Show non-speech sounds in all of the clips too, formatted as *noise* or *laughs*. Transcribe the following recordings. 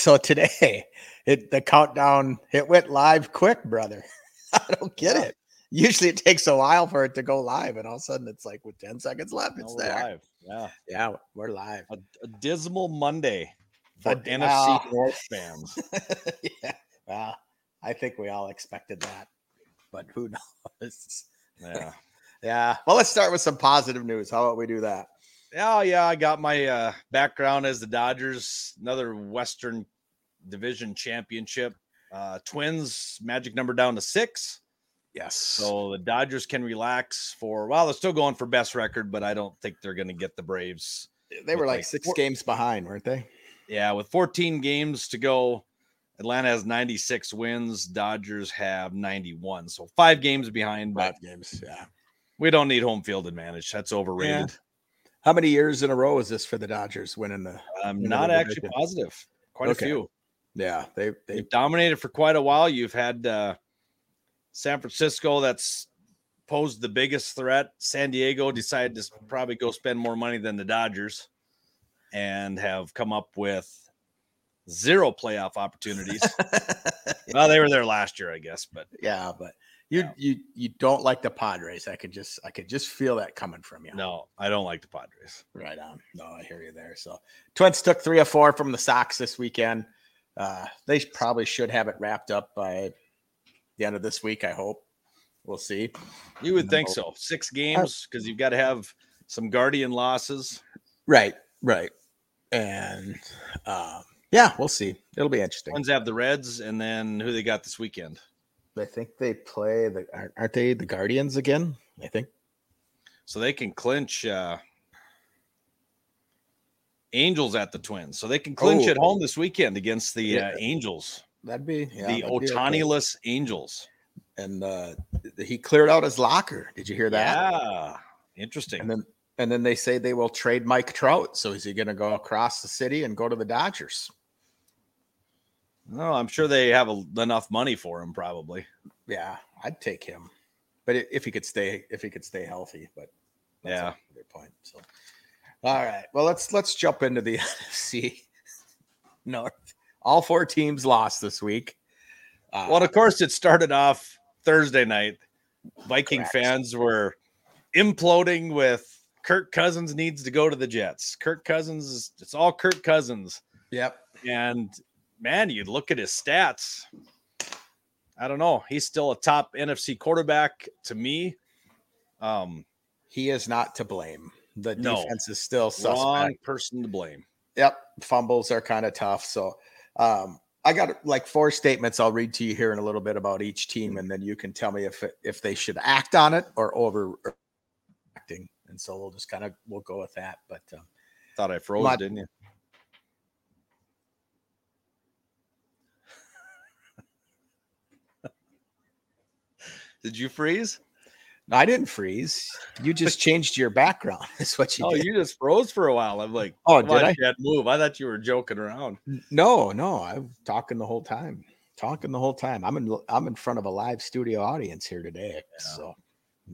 so today, it the countdown it went live quick, brother. *laughs* I don't get Yeah. it. Usually it takes a while for it to go live, and all of a sudden it's like with 10 seconds left, it's there. live. Yeah. Yeah, we're live. A, a dismal Monday for A NFC ah. North *laughs* fans. yeah. Well, I think we all expected that, but who *laughs* knows? Yeah. Yeah. Well, let's start with some positive news. How about we do that? Yeah, yeah. I got my uh, background as the Dodgers, another Western Division championship. Uh, twins, magic number down to six. Yes. So the Dodgers can relax for, well, they're still going for best record, but I don't think they're going to get the Braves. they were like like, six four- games behind, weren't they? Yeah, with 14 games to go, Atlanta has 96 wins. Dodgers have 91. So five games behind, but Five games. Yeah. we don't need home field advantage. That's overrated. How many years in a row is this for the Dodgers winning the? I'm not the actually division. positive. Quite Okay. a few. Yeah, they they They've dominated for quite a while. You've had uh, San Francisco that's posed the biggest threat. San Diego decided to probably go spend more money than the Dodgers and have come up with zero playoff opportunities. *laughs* well, they were there last year, I guess, but yeah, but you Yeah. you you don't like the Padres. I could just I could just feel that coming from you. no, I don't like the Padres. Right on. No, I hear you there. So Twins took three or four from the Sox this weekend. Uh, they probably should have it wrapped up by the end of this week. I hope. We'll see. You would think so. Six games because you've got to have some Guardian losses. Right, right, and um, yeah, we'll see. It'll be interesting. Twins have the Reds, and then who they got this weekend? I think they play the aren't- aren't they the Guardians again? I think. so they can clinch uh Angels at the Twins. So they can clinch Oh. at home this weekend against the Yeah. uh, Angels, That'd be yeah, the be okay. Angels. and uh, he cleared out his locker. Did you hear that? Yeah, interesting. And then and then they say they will trade Mike Trout. So is he going to go across the city and go to the Dodgers? No, I'm sure they have a, enough money for him, probably. Yeah, I'd take him, but if he could stay, if he could stay healthy. But that's Yeah. good point. So, all right, well let's let's jump into the *laughs* NFC North. All four teams lost this week. Uh, Well, of course, it started off Thursday night. Viking Correct. fans were imploding with Kirk Cousins needs to go to the Jets. Kirk Cousins, it's all Kirk Cousins. yep. And man, you look at his stats. I don't know. He's still a top NFC quarterback to me. Um, He is not to blame. The No. defense is still suspect. wrong person to blame. Yep, fumbles are kind of tough. So, um, I got like four statements I'll read to you here in a little bit about each team, and then you can tell me if if they should act on it or overacting. And so we'll just kind of we'll go with that. But um, Thought I froze, My- didn't you? Did you freeze? I didn't freeze. You just *laughs* changed your background. *laughs* That's what you Oh, did. you just froze for a while. I'm like, Oh, did I? that move? I thought you were joking around. No, no, I'm talking the whole time. Talking the whole time. I'm in I'm in front of a live studio audience here today. Yeah. So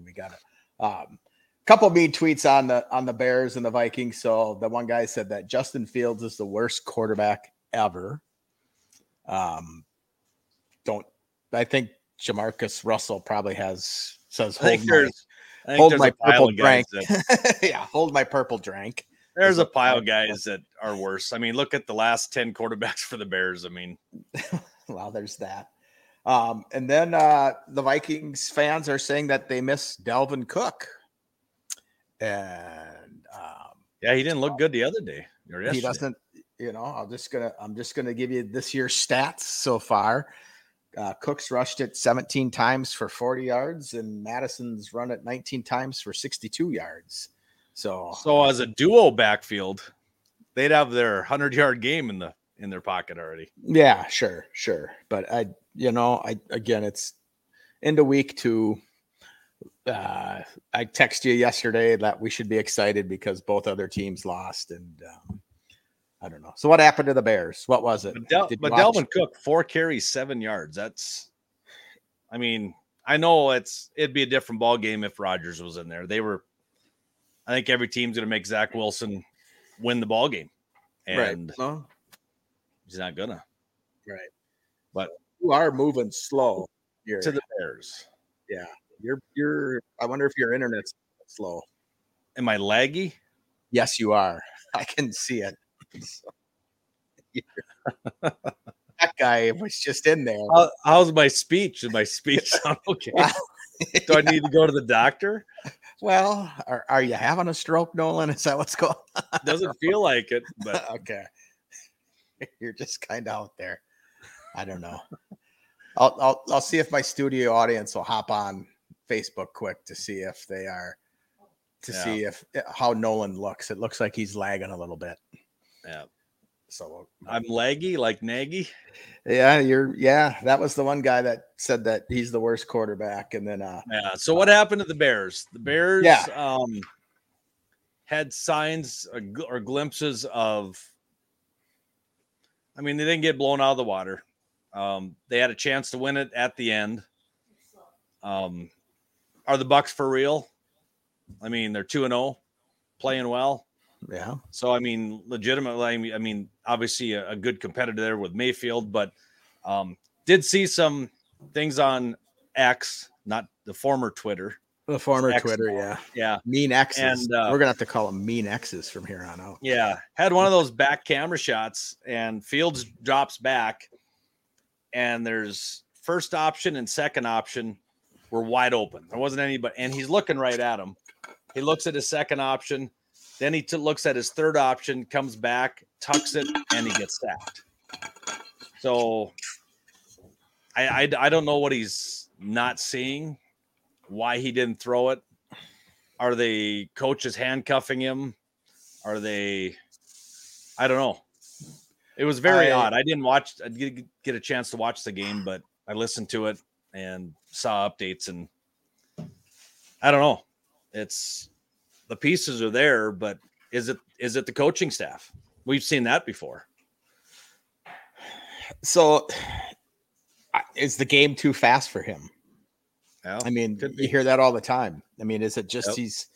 we got a um couple mean tweets on the on the Bears and the Vikings. So the one guy said that Justin Fields is the worst quarterback ever. Um don't I think Jamarcus Russell probably has says hold my, there's, I think hold my purple drink. that *laughs* yeah, hold my purple drink. there's a pile of guys that are worse. I mean, look at the last 10 quarterbacks for the Bears. I mean, *laughs* well, there's that. Um, and then uh, the Vikings fans are saying that they miss Dalvin Cook, and um, yeah, he didn't look good the other day. He doesn't. You know, I'm just gonna I'm just gonna give you this year's stats so far. Uh, Cook's rushed it 17 times for 40 yards, and Mattison's run it 19 times for 62 yards. So, So as a duo backfield, they'd have their 100 yard game in the in their pocket already. Yeah, sure, sure. But I, you know, I again, it's into week two. Uh, I text you yesterday that we should be excited because both other teams lost, and um, I don't know. So what happened to the Bears? What was it? But, Del- but? Dalvin Cook, four carries, seven yards. That's, I mean, I know it's it'd be a different ball game if Rodgers was in there. They were, I think every team's going to make Zach Wilson win the ball game, and right? No, He's not gonna. Right. But you are moving slow. You're, to the Bears. yeah. You're you're I wonder if your internet's slow. Am I laggy? Yes, you are. *laughs* I can see it. That guy was just in there. How, how's my speech? Did my speech *laughs* sound okay? Do I need to go to the doctor? *laughs* well, are, are you having a stroke, Nolan? Is that what's going *laughs* on? Doesn't feel like it, but okay. You're just kind of out there. I don't know. I'll, I'll I'll see if my studio audience will hop on Facebook quick to see if they are to Yeah. see if how Nolan looks. It looks like he's lagging a little bit. Yeah, So I'm laggy like Nagy. yeah, you're yeah. That was the one guy that said that he's the worst quarterback, and then uh Yeah. So what happened to the Bears? The Bears Yeah. um had signs or glimpses of I mean, they didn't get blown out of the water. Um, they had a chance to win it at the end. Um, are the Bucs for real? I mean, they're 2 and 0, playing well. Yeah, So I mean, legitimately, I mean, obviously a, a good competitor there with Mayfield, but um, did see some things on X, not the former Twitter. the former X Twitter, yeah, Yeah, mean X's. And, uh, We're gonna have to call them mean X's from here on out. yeah, had one of those back camera shots, and Fields drops back, and there's first option and second option were wide open. There wasn't anybody, and he's looking right at him. He looks at his second option, then he t- looks at his third option, comes back, tucks it, and he gets sacked. So I, I I don't know what he's not seeing, why he didn't throw it. Are they coaches handcuffing him? Are they? I don't know. It was very I- odd. I didn't watch. I didn't get a chance to watch the game, but I listened to it and saw updates, and I don't know. It's the pieces are there, but is it is it the coaching staff? We've seen that before. So, is the game too fast for him? Yeah. I mean, you hear that all the time. I mean, is it just Yep. he's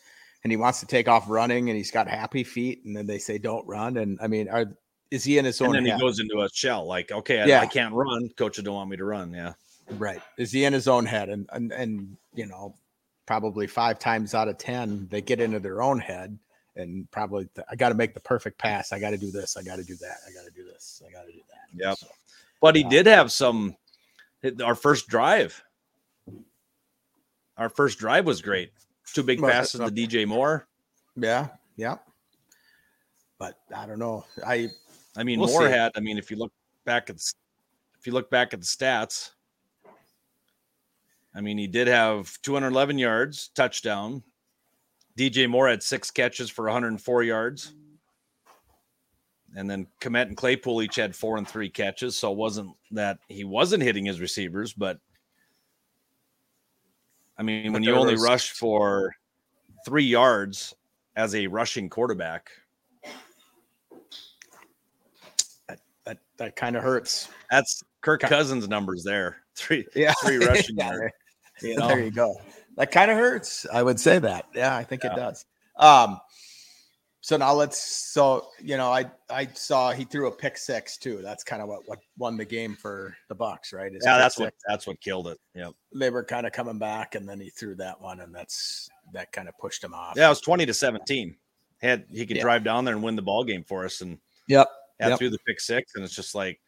and he wants to take off running and he's got happy feet and then they say don't run and I mean, are is he in his own? and then he goes into a shell, like, okay, I, Yeah. I can't run. Coach don't want me to run. Yeah. right? Is he in his own head? And and and you know, probably five times out of ten they get into their own head and probably th- I got to make the perfect pass. I got to do this. I got to do that. I got to do this. I got to do that. Yeah. So, But he Yeah. did have some. Our first drive, our first drive was great. Two big passes to uh, DJ Moore. yeah, yeah. But I don't know. I I mean, We'll Moore see. had. I mean, if you look back at, the if you look back at the stats, I mean, he did have 211 yards, touchdown. DJ Moore had six catches for 104 yards. And then Kmet and Claypool each had four and three catches. So it wasn't that he wasn't hitting his receivers, but I mean, But when you only was- rush for three yards as a rushing quarterback, that that kind of hurts. that's Kirk Cousins' numbers there. Three Yeah, three *laughs* rushing Yeah, yards. You *laughs* there you go. That kind of hurts. I would say that. Yeah, I think Yeah. it does. Um, so now let's. So you know, I I saw he threw a pick six too. That's kind of what what won the game for the Bucs, right? Yeah, that's what that's what killed it. Yeah. they were kind of coming back, and then he threw that one, and that's that kind of pushed him off. Yeah, it was 20 to 17. Had he could Yeah. drive down there and win the ball game for us and Yep. had Yep. through the pick six. And it's just like,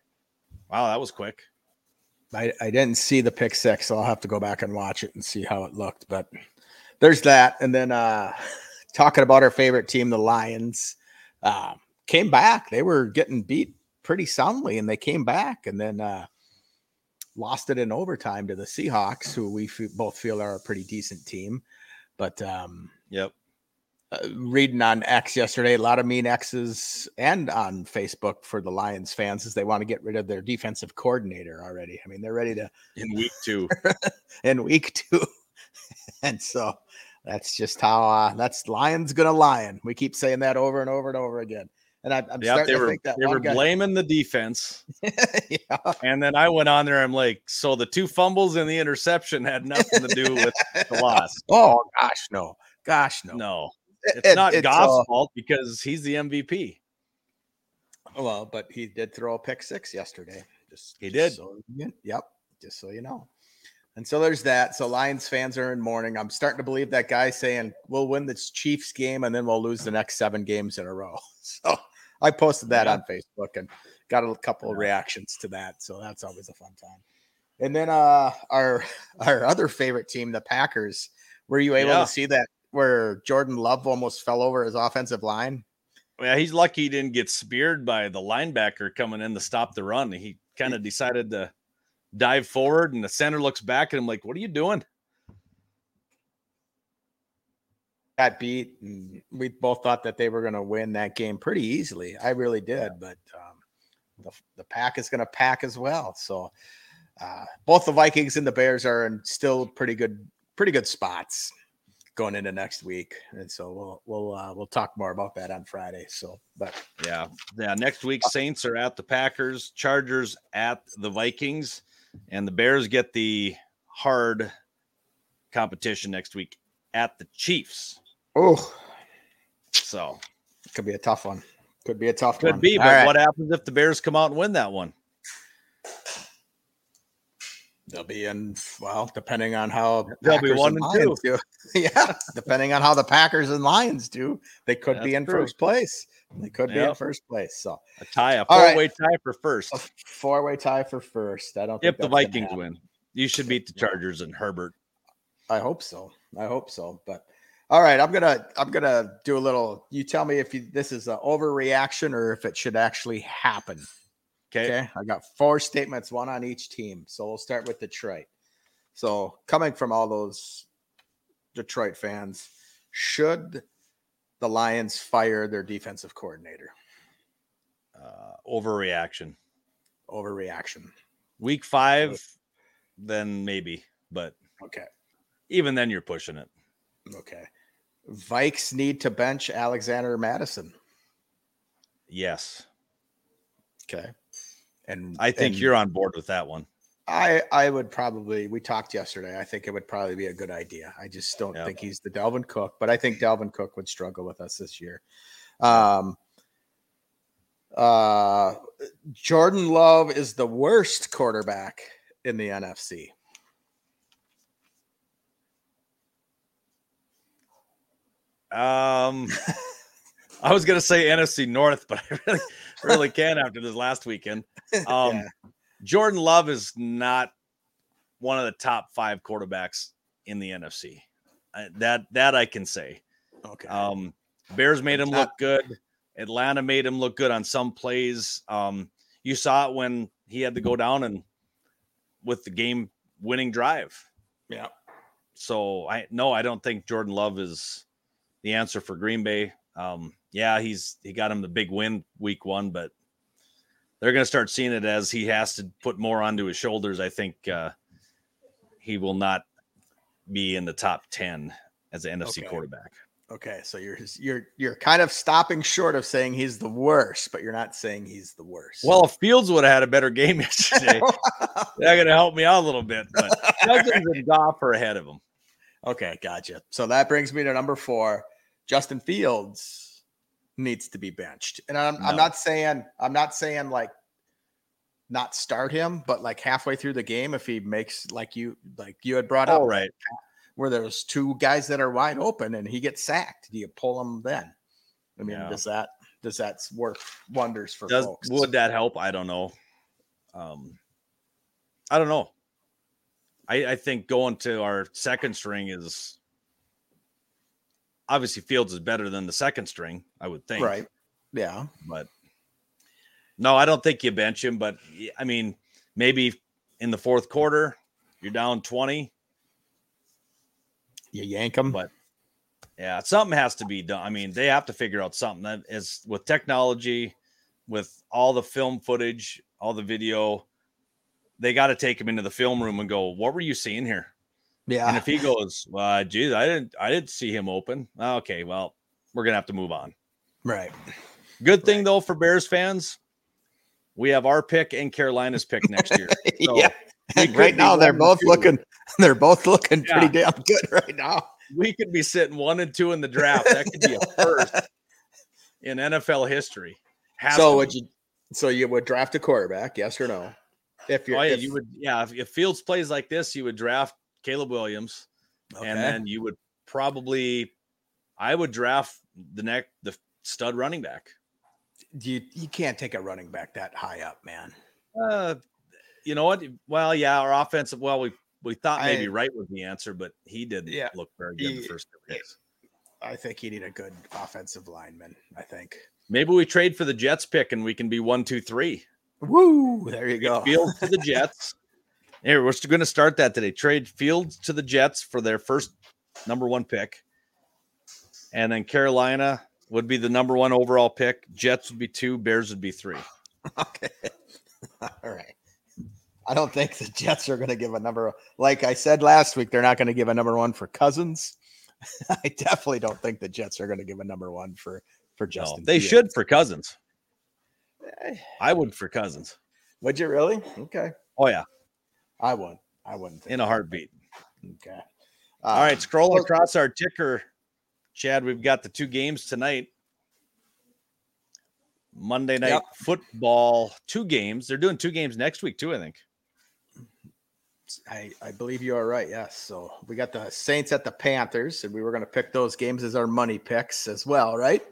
wow, that was quick. I, I didn't see the pick six, so I'll have to go back and watch it and see how it looked. But there's that. And then uh *laughs* talking about our favorite team, the Lions, uh, came back. They were getting beat pretty soundly, and they came back and then uh lost it in overtime to the Seahawks, who we fe- both feel are a pretty decent team. But um Yep. Uh, reading on X yesterday, a lot of mean X's and on Facebook for the Lions fans is they want to get rid of their defensive coordinator already. I mean, they're ready to In week two. *laughs* in week two. *laughs* and so that's just how uh, that's Lions gonna lion. We keep saying that over and over and over again. And I, I'm yeah, starting they to were think that they were guy, blaming the defense. *laughs* yeah, And then I went on there. I'm like, so the two fumbles and the interception had nothing to do with the loss. Oh gosh, no, gosh, no. No, *laughs* it's it- not it's, Goff's uh, fault because he's the MVP. Well, but he did throw a pick six yesterday. Just He just did. So, yep. Just so you know. And so there's that. So Lions fans are in mourning. I'm starting to believe that guy saying we'll win this Chiefs game and then we'll lose the next seven games in a row. *laughs* So I posted that Yeah. on Facebook and got a couple of reactions to that. So that's always a fun time. And then uh our *laughs* our other favorite team, the Packers. Were you able Yeah. to see that where Jordan Love almost fell over his offensive line? Yeah, he's lucky he didn't get speared by the linebacker coming in to stop the run. He kind of decided to dive forward, and the center looks back at him like, "What are you doing?" got beat and we both thought that they were going to win that game pretty easily i really did but um, the, the pack is going to pack as well so uh, both the vikings and the bears are in still pretty good pretty good spots going into next week and so we'll we'll uh, we'll talk more about that on friday so but Yeah, yeah. Next week, Saints are at the Packers, Chargers at the Vikings, and the Bears get the hard competition next week at the Chiefs. oh So could be a tough one could be a tough could one Could be, but right. what happens if the Bears come out and win that one? They'll be in well, depending on how They'll be one and Lions do. *laughs* yeah, depending on how the Packers and Lions do, they could be in true. first place. They could be in first place. So A tie, a four-way tie for first. a four-way tie for first. I don't. If think the Vikings win, you should beat the Chargers and Herbert. I hope so. I hope so. But all right, I'm gonna I'm gonna do a little. You tell me if you, this is an overreaction or if it should actually happen. Okay. Okay. I got four statements, one on each team. So we'll start with Detroit. So coming from all those Detroit fans, should the Lions fire their defensive coordinator? Uh, overreaction. Overreaction. Week five, then maybe, but Okay. even then, you're pushing it. Okay. Vikes need to bench Alexander Mattison. Yes, Okay. And I think and you're on board with that one. I I would probably we talked yesterday. I think it would probably be a good idea. I just don't Yep. think he's the Dalvin Cook, but I think *laughs* Dalvin Cook would struggle with us this year. Um uh Jordan Love is the worst quarterback in the NFC. Um, *laughs* I was gonna say NFC North, but I really, really can't after this last weekend. *laughs* Um, Yeah. Jordan Love is not one of the top five quarterbacks in the NFC. I, that that I can say. Okay. Um, Bears made him look good. Atlanta made him look good on some plays. Um, you saw it when he had to go down and with the game winning drive. yeah. So I no, I don't think Jordan Love is the answer for Green Bay. Um, yeah, he's he got him the big win week one, but they're going to start seeing it as he has to put more onto his shoulders. I think uh, he will not be in the top ten as an NFC Okay. quarterback. Okay. So you're you're you're kind of stopping short of saying he's the worst, but you're not saying he's the worst. Well, if Fields would have had a better game *laughs* yesterday, they're going to help me out a little bit. But Cousins and Goff are ahead of him. Okay, gotcha. So that brings me to number four. Justin Fields needs to be benched. And I'm, I'm not saying I'm not saying like not start him, but like halfway through the game, if he makes like you like you had brought up right, where there's two guys that are wide open and he gets sacked, do you pull him then? I mean, Yeah. does that does that work wonders for Does folks? would that help? I don't know. Um, I don't know. I, I think going to our second string is obviously Fields is better than the second string. I would think, right? Yeah. But no, I don't think you bench him. But I mean, maybe in the fourth quarter, you're down twenty. You yank him. But yeah, something has to be done. I mean, they have to figure out something that is with technology, with all the film footage, all the video. They got to take him into the film room and go, "What were you seeing here?" Yeah. And if he goes, "Well, geez, I didn't, I didn't see him open." Ah, okay, well, we're gonna have to move on. right. Good thing though for Bears fans, we have our pick and Carolina's pick next year. *laughs* So yeah. And right now they're both two. looking they're both looking Yeah. pretty damn good right now. we could be sitting one and two in the draft. That could be a first *laughs* in NFL history. Has so would be. you So you would draft a quarterback, yes or no? If oh, you're, oh, yeah, if, you would, yeah. If, if, Fields plays like this, you would draft Caleb Williams, okay. and then you would probably, I would draft the next the stud running back. You you can't take a running back that high up, man. Uh, you know what? Well, yeah, our offensive. Well, we we thought maybe I, Wright was the answer, but he didn't yeah, look very good he, the first two days. I think you need a good offensive lineman. I think maybe we trade for the Jets pick and we can be one, two, three. Woo! There you go. Field to the *laughs* Jets. Here, we're going to start that today. Trade Fields to the Jets for their first number one pick, and then Carolina would be the number one overall pick. Jets would be two. Bears would be three. *laughs* Okay. *laughs* All right. I don't think the Jets are going to give a number. Like I said last week, they're not going to give a number one for Cousins. *laughs* I definitely don't think the Jets are going to give a number one for for Justin. No, they Fields. should for Cousins. Eh. I would for Cousins. Would you really? Okay. Oh yeah, I would. I wouldn't. In a heartbeat. Okay. Uh, All right, scroll across our ticker, Chad. We've got the two games tonight. Monday night yep. football, two games. They're doing two games next week too. I think. I, I believe you are right. Yes. So we got the Saints at the Panthers, and we were going to pick those games as our money picks as well, right?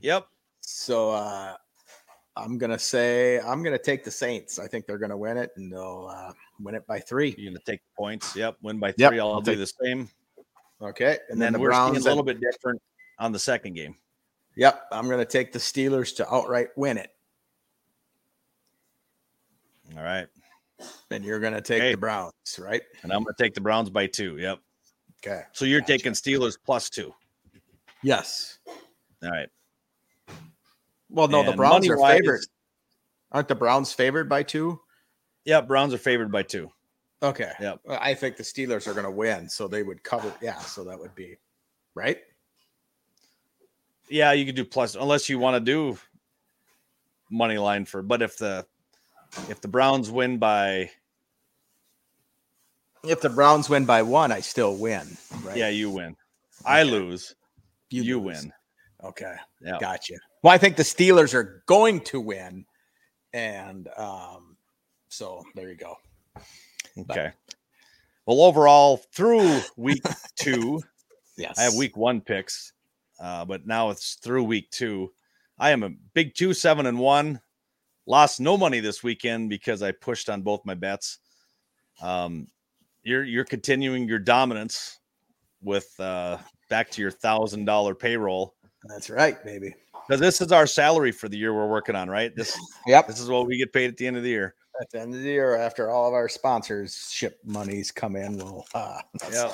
Yep. So uh, I'm gonna say I'm gonna take the Saints. I think they're gonna win it, and they'll uh, win it by three. You're gonna take the points. Yep, win by three. Yep, I'll, I'll do the same. Okay, and, and then, then the we're Browns a little bit different on the second game. Yep, I'm gonna take the Steelers to outright win it. All right. And you're going to take the Browns, right? And I'm going to take the Browns by two. Yep. Okay. So you're gotcha. taking Steelers plus two. Yes. All right. Well, no, and the Browns are favored. Aren't the Browns favored by two? Yeah, Browns are favored by two. Okay. Yep. I think the Steelers are going to win, so they would cover. Yeah, so that would be right. Yeah, you could do plus unless you want to do money line for. But if the if the Browns win by if the Browns win by one, I still win. Right? Yeah, you win. I lose. You, you win. Okay. Yeah. Gotcha. Well, I think the Steelers are going to win. And um, so there you go. Okay. But, well, overall, through week *laughs* two, yes, I have week one picks, uh, but now it's through week two. I am a big two, seven, and one. Lost no money this weekend because I pushed on both my bets. Um, you're you're continuing your dominance with uh, back to your thousand dollar payroll. That's right, baby. Because this is our salary for the year we're working on, right? This yep. This is what we get paid at the end of the year. At the end of the year, after all of our sponsorship monies come in, we'll uh yeah.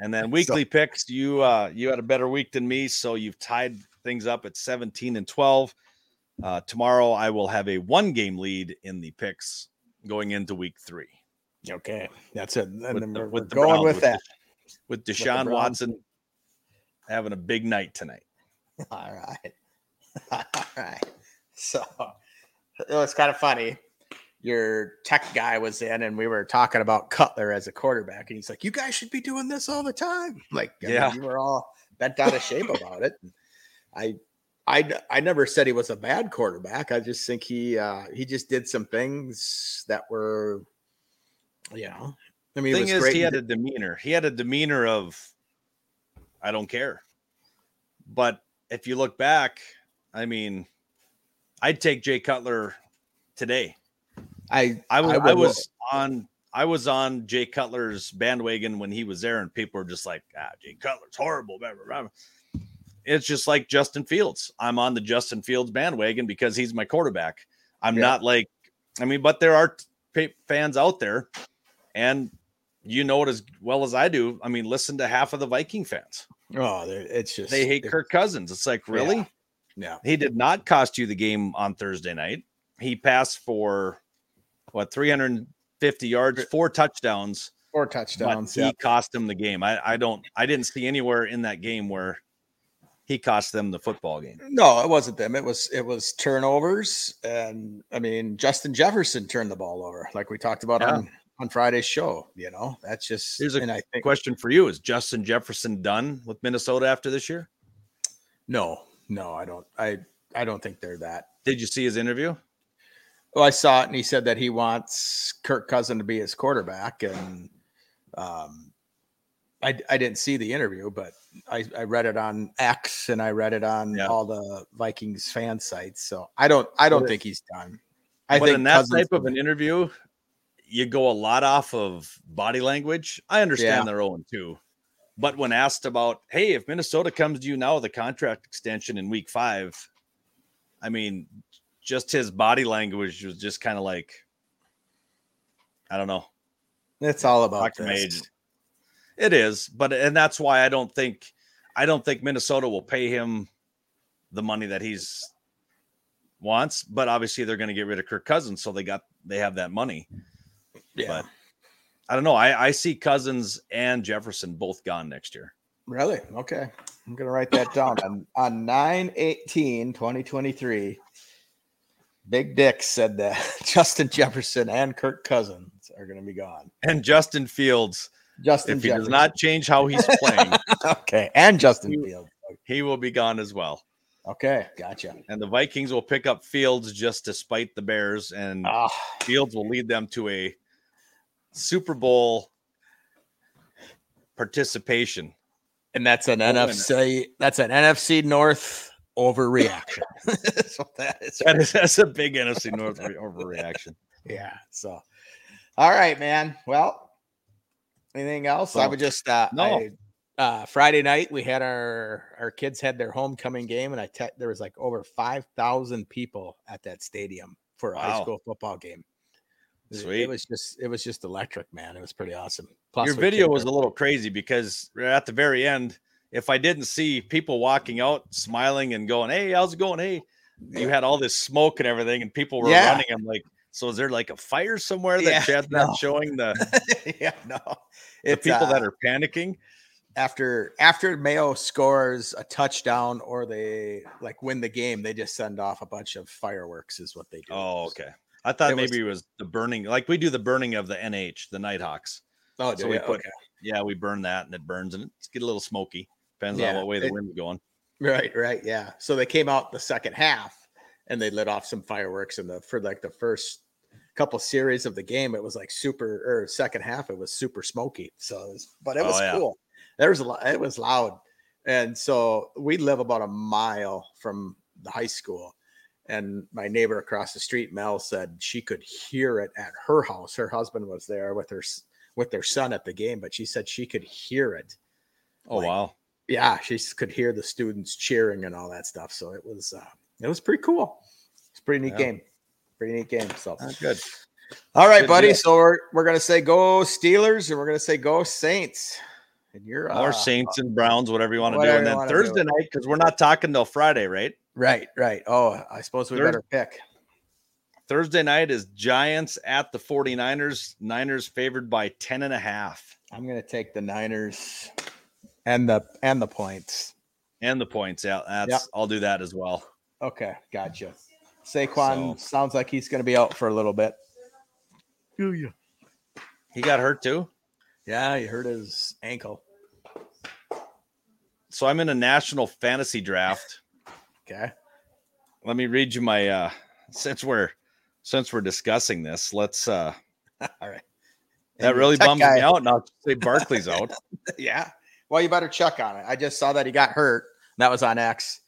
And then weekly so. picks, you uh you had a better week than me, so you've tied things up at 17 and 12. Uh, tomorrow, I will have a one game lead in the picks going into week three. Okay, that's it. And with then the, we're, with going with, with that. with Deshaun with Watson having a big night tonight. *laughs* All right. *laughs* All right. So it was kind of funny. Your tech guy was in, and we were talking about Cutler as a quarterback, and he's like, "You guys should be doing this all the time." Like, yeah, mean, you were all bent out of shape about it. I I I never said he was a bad quarterback. I just think he uh, he just did some things that were, you know. I mean, thing is, he had a demeanor. He had a demeanor of, I don't care. But if you look back, I mean, I'd take Jay Cutler today. I I, I, I was on I was on Jay Cutler's bandwagon when he was there, and people were just like, "Ah, Jay Cutler's horrible." Blah, blah, blah it's just like Justin Fields. I'm on the Justin Fields bandwagon because he's my quarterback. I'm yeah. not like, I mean, but there are t- fans out there, and you know it as well as I do. I mean, listen to half of the Viking fans. Oh, it's just they hate Kirk Cousins. It's like, really? Yeah. Yeah. He did not cost you the game on Thursday night. He passed for what 350 yards, four touchdowns. Four touchdowns. He yeah. cost him the game. I, I don't I didn't see anywhere in that game where he cost them the football game. No, it wasn't them. It was it was turnovers, and I mean Justin Jefferson turned the ball over, like we talked about yeah. on on Friday's show. You know, that's just. Here's a think, question for you: Is Justin Jefferson done with Minnesota after this year? No, no, I don't. I I don't think they're that. Did you see his interview? Well, I saw it, and he said that he wants Kirk Cousin to be his quarterback, and um, I I didn't see the interview, but I, I read it on X and I read it on Yeah. all the Vikings fan sites. So I don't I don't But- think he's done. I think in that Cousins type of an interview, you go a lot off of body language. I understand Yeah. their own too. But when asked about, hey, if Minnesota comes to you now with a contract extension in week five, I mean, just his body language was just kind of like, I don't know. it's all about Talk this. agent. It is, but and that's why I don't think I don't think Minnesota will pay him the money that he's wants. But obviously, they're going to get rid of Kirk Cousins, so they got they have that money. Yeah, But I don't know. I, I see Cousins and Jefferson both gone next year. really? Okay. I'm gonna write that down on on 9 18 2023. Big Dick said that *laughs* Justin Jefferson and Kirk Cousins are gonna be gone. And Justin Fields, Justin if he does not change how he's playing, *laughs* okay, and Justin He- Fields. he will be gone as well. Okay, gotcha. And the Vikings will pick up Fields just to spite the Bears, and Ah, Fields will lead them to a Super Bowl participation. and that's an NFC. That's an NFC North overreaction. *laughs* so that is. That is that's a big NFC North re- overreaction. Yeah. So, all right, man. Well, anything else? I would just uh, no. I, uh, Friday night we had our our kids had their homecoming game, and I te- there was like over five thousand people at that stadium for a high school football game. It- Sweet. It was just it was just electric, man. It was pretty awesome. Plus, Your video was a little crazy because at the very end, if I didn't see people walking out smiling and going, Hey, how's it going? Hey, you had all this smoke and everything, and people were Yeah. running. I'm like, so is there like a fire somewhere that Yeah, Chad's not showing the, *laughs* yeah, no, the it's people that uh, are panicking? after after Mayo scores a touchdown or they like win the game, they just send off a bunch of fireworks. Is what they do. Oh, okay. I thought It was- maybe it was the burning, like we do the burning of the NH, the Nighthawks. Oh, So do we put- okay. Yeah, we burn that and it burns and it's get a little smoky. Depends on what way the it- wind's going. Right, right, yeah. So they came out the second half and they lit off some fireworks in the for like the first couple series of the game. It was like super or second half, it was super smoky. So it was, but it Oh, was yeah. cool. There was a lot, it was loud. And so we live about a mile from the high school. And my neighbor across the street, Mel, said she could hear it at her house. Her husband was there with her with their son at the game, but she said she could hear it Oh, Like, wow. yeah, she could hear the students cheering and all that stuff. So it was uh, it was pretty cool. It's a pretty neat Yeah. game. Pretty neat game. So Ah, good. all right, Good buddy. deal. So we're we're gonna say go Steelers and we're gonna say go Saints. And you're or uh, Saints and Browns, whatever you want to do. And then Thursday do. night, because we're not talking till Friday, right? Right, right. Oh, I suppose we Thurs- better pick. Thursday night is Giants at the 49ers. Niners favored by 10 and a half I'm gonna take the Niners and the and the points. and the points. Yeah, that's Yep. I'll do that as well. Okay, gotcha. Saquon So- sounds like he's gonna be out for a little bit. He got hurt too. Yeah, he hurt his ankle. So I'm in a national fantasy draft. Okay. Let me read you my uh since we're since we're discussing this, let's uh *laughs* All right. that And really bums guy- me out. Now say Barkley's out. *laughs* Yeah. Well, you better check on it. I just saw that he got hurt. That was on X.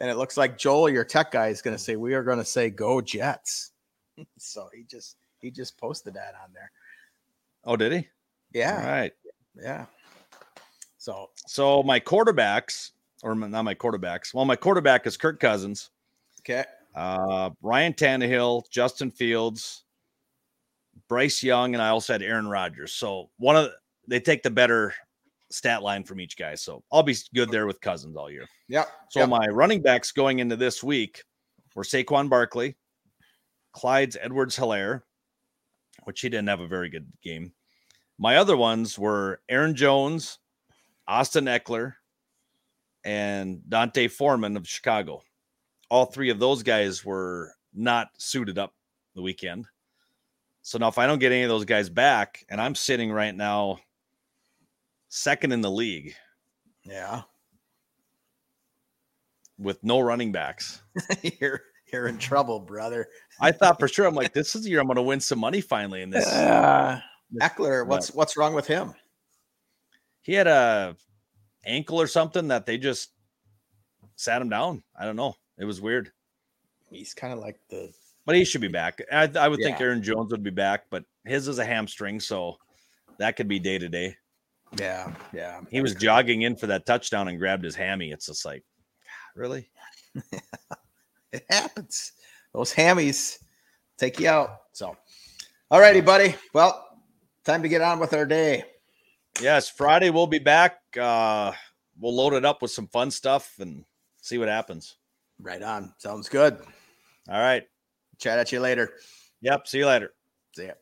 And it looks like Joel, your tech guy, is going to say, We are going to say go Jets. *laughs* so he just he just posted that on there. Oh, did he? Yeah. All right. Yeah. So So my quarterbacks, or my- not my quarterbacks. Well, my quarterback is Kirk Cousins. okay. uh, Ryan Tannehill, Justin Fields, Bryce Young, and I also had Aaron Rodgers. So one of the, they take the better stat line from each guy. So I'll be good there with Cousins all year. Yep. So yep. my running backs going into this week were Saquon Barkley, Clyde's Edwards Helaire, which he didn't have a very good game. My other ones were Aaron Jones, Austin Ekeler, and Dante Foreman of Chicago. All three of those guys were not suited up the weekend. So now, if I don't get any of those guys back, and I'm sitting right now second in the league yeah. with no running backs, *laughs* you're You're in trouble, brother. I thought for sure. I'm like, this is the year I'm going to win some money finally in this. Uh, Ekeler, what's what's wrong with him? He had a ankle or something that they just sat him down. I don't know. It was weird. He's kind of like the. But he should be back. I, I would think Aaron Jones would be back, but his is a hamstring, so that could be day to day. Yeah, yeah. He was jogging in for that touchdown and grabbed his hammy. It's just like, really? *laughs* It happens. Those hammies take you out. So, all righty, buddy. Well, time to get on with our day. Yes, Friday we'll be back. Uh, we'll load it up with some fun stuff and see what happens. Right on. Sounds good. All right. Chat at you later. Yep. See you later. See ya.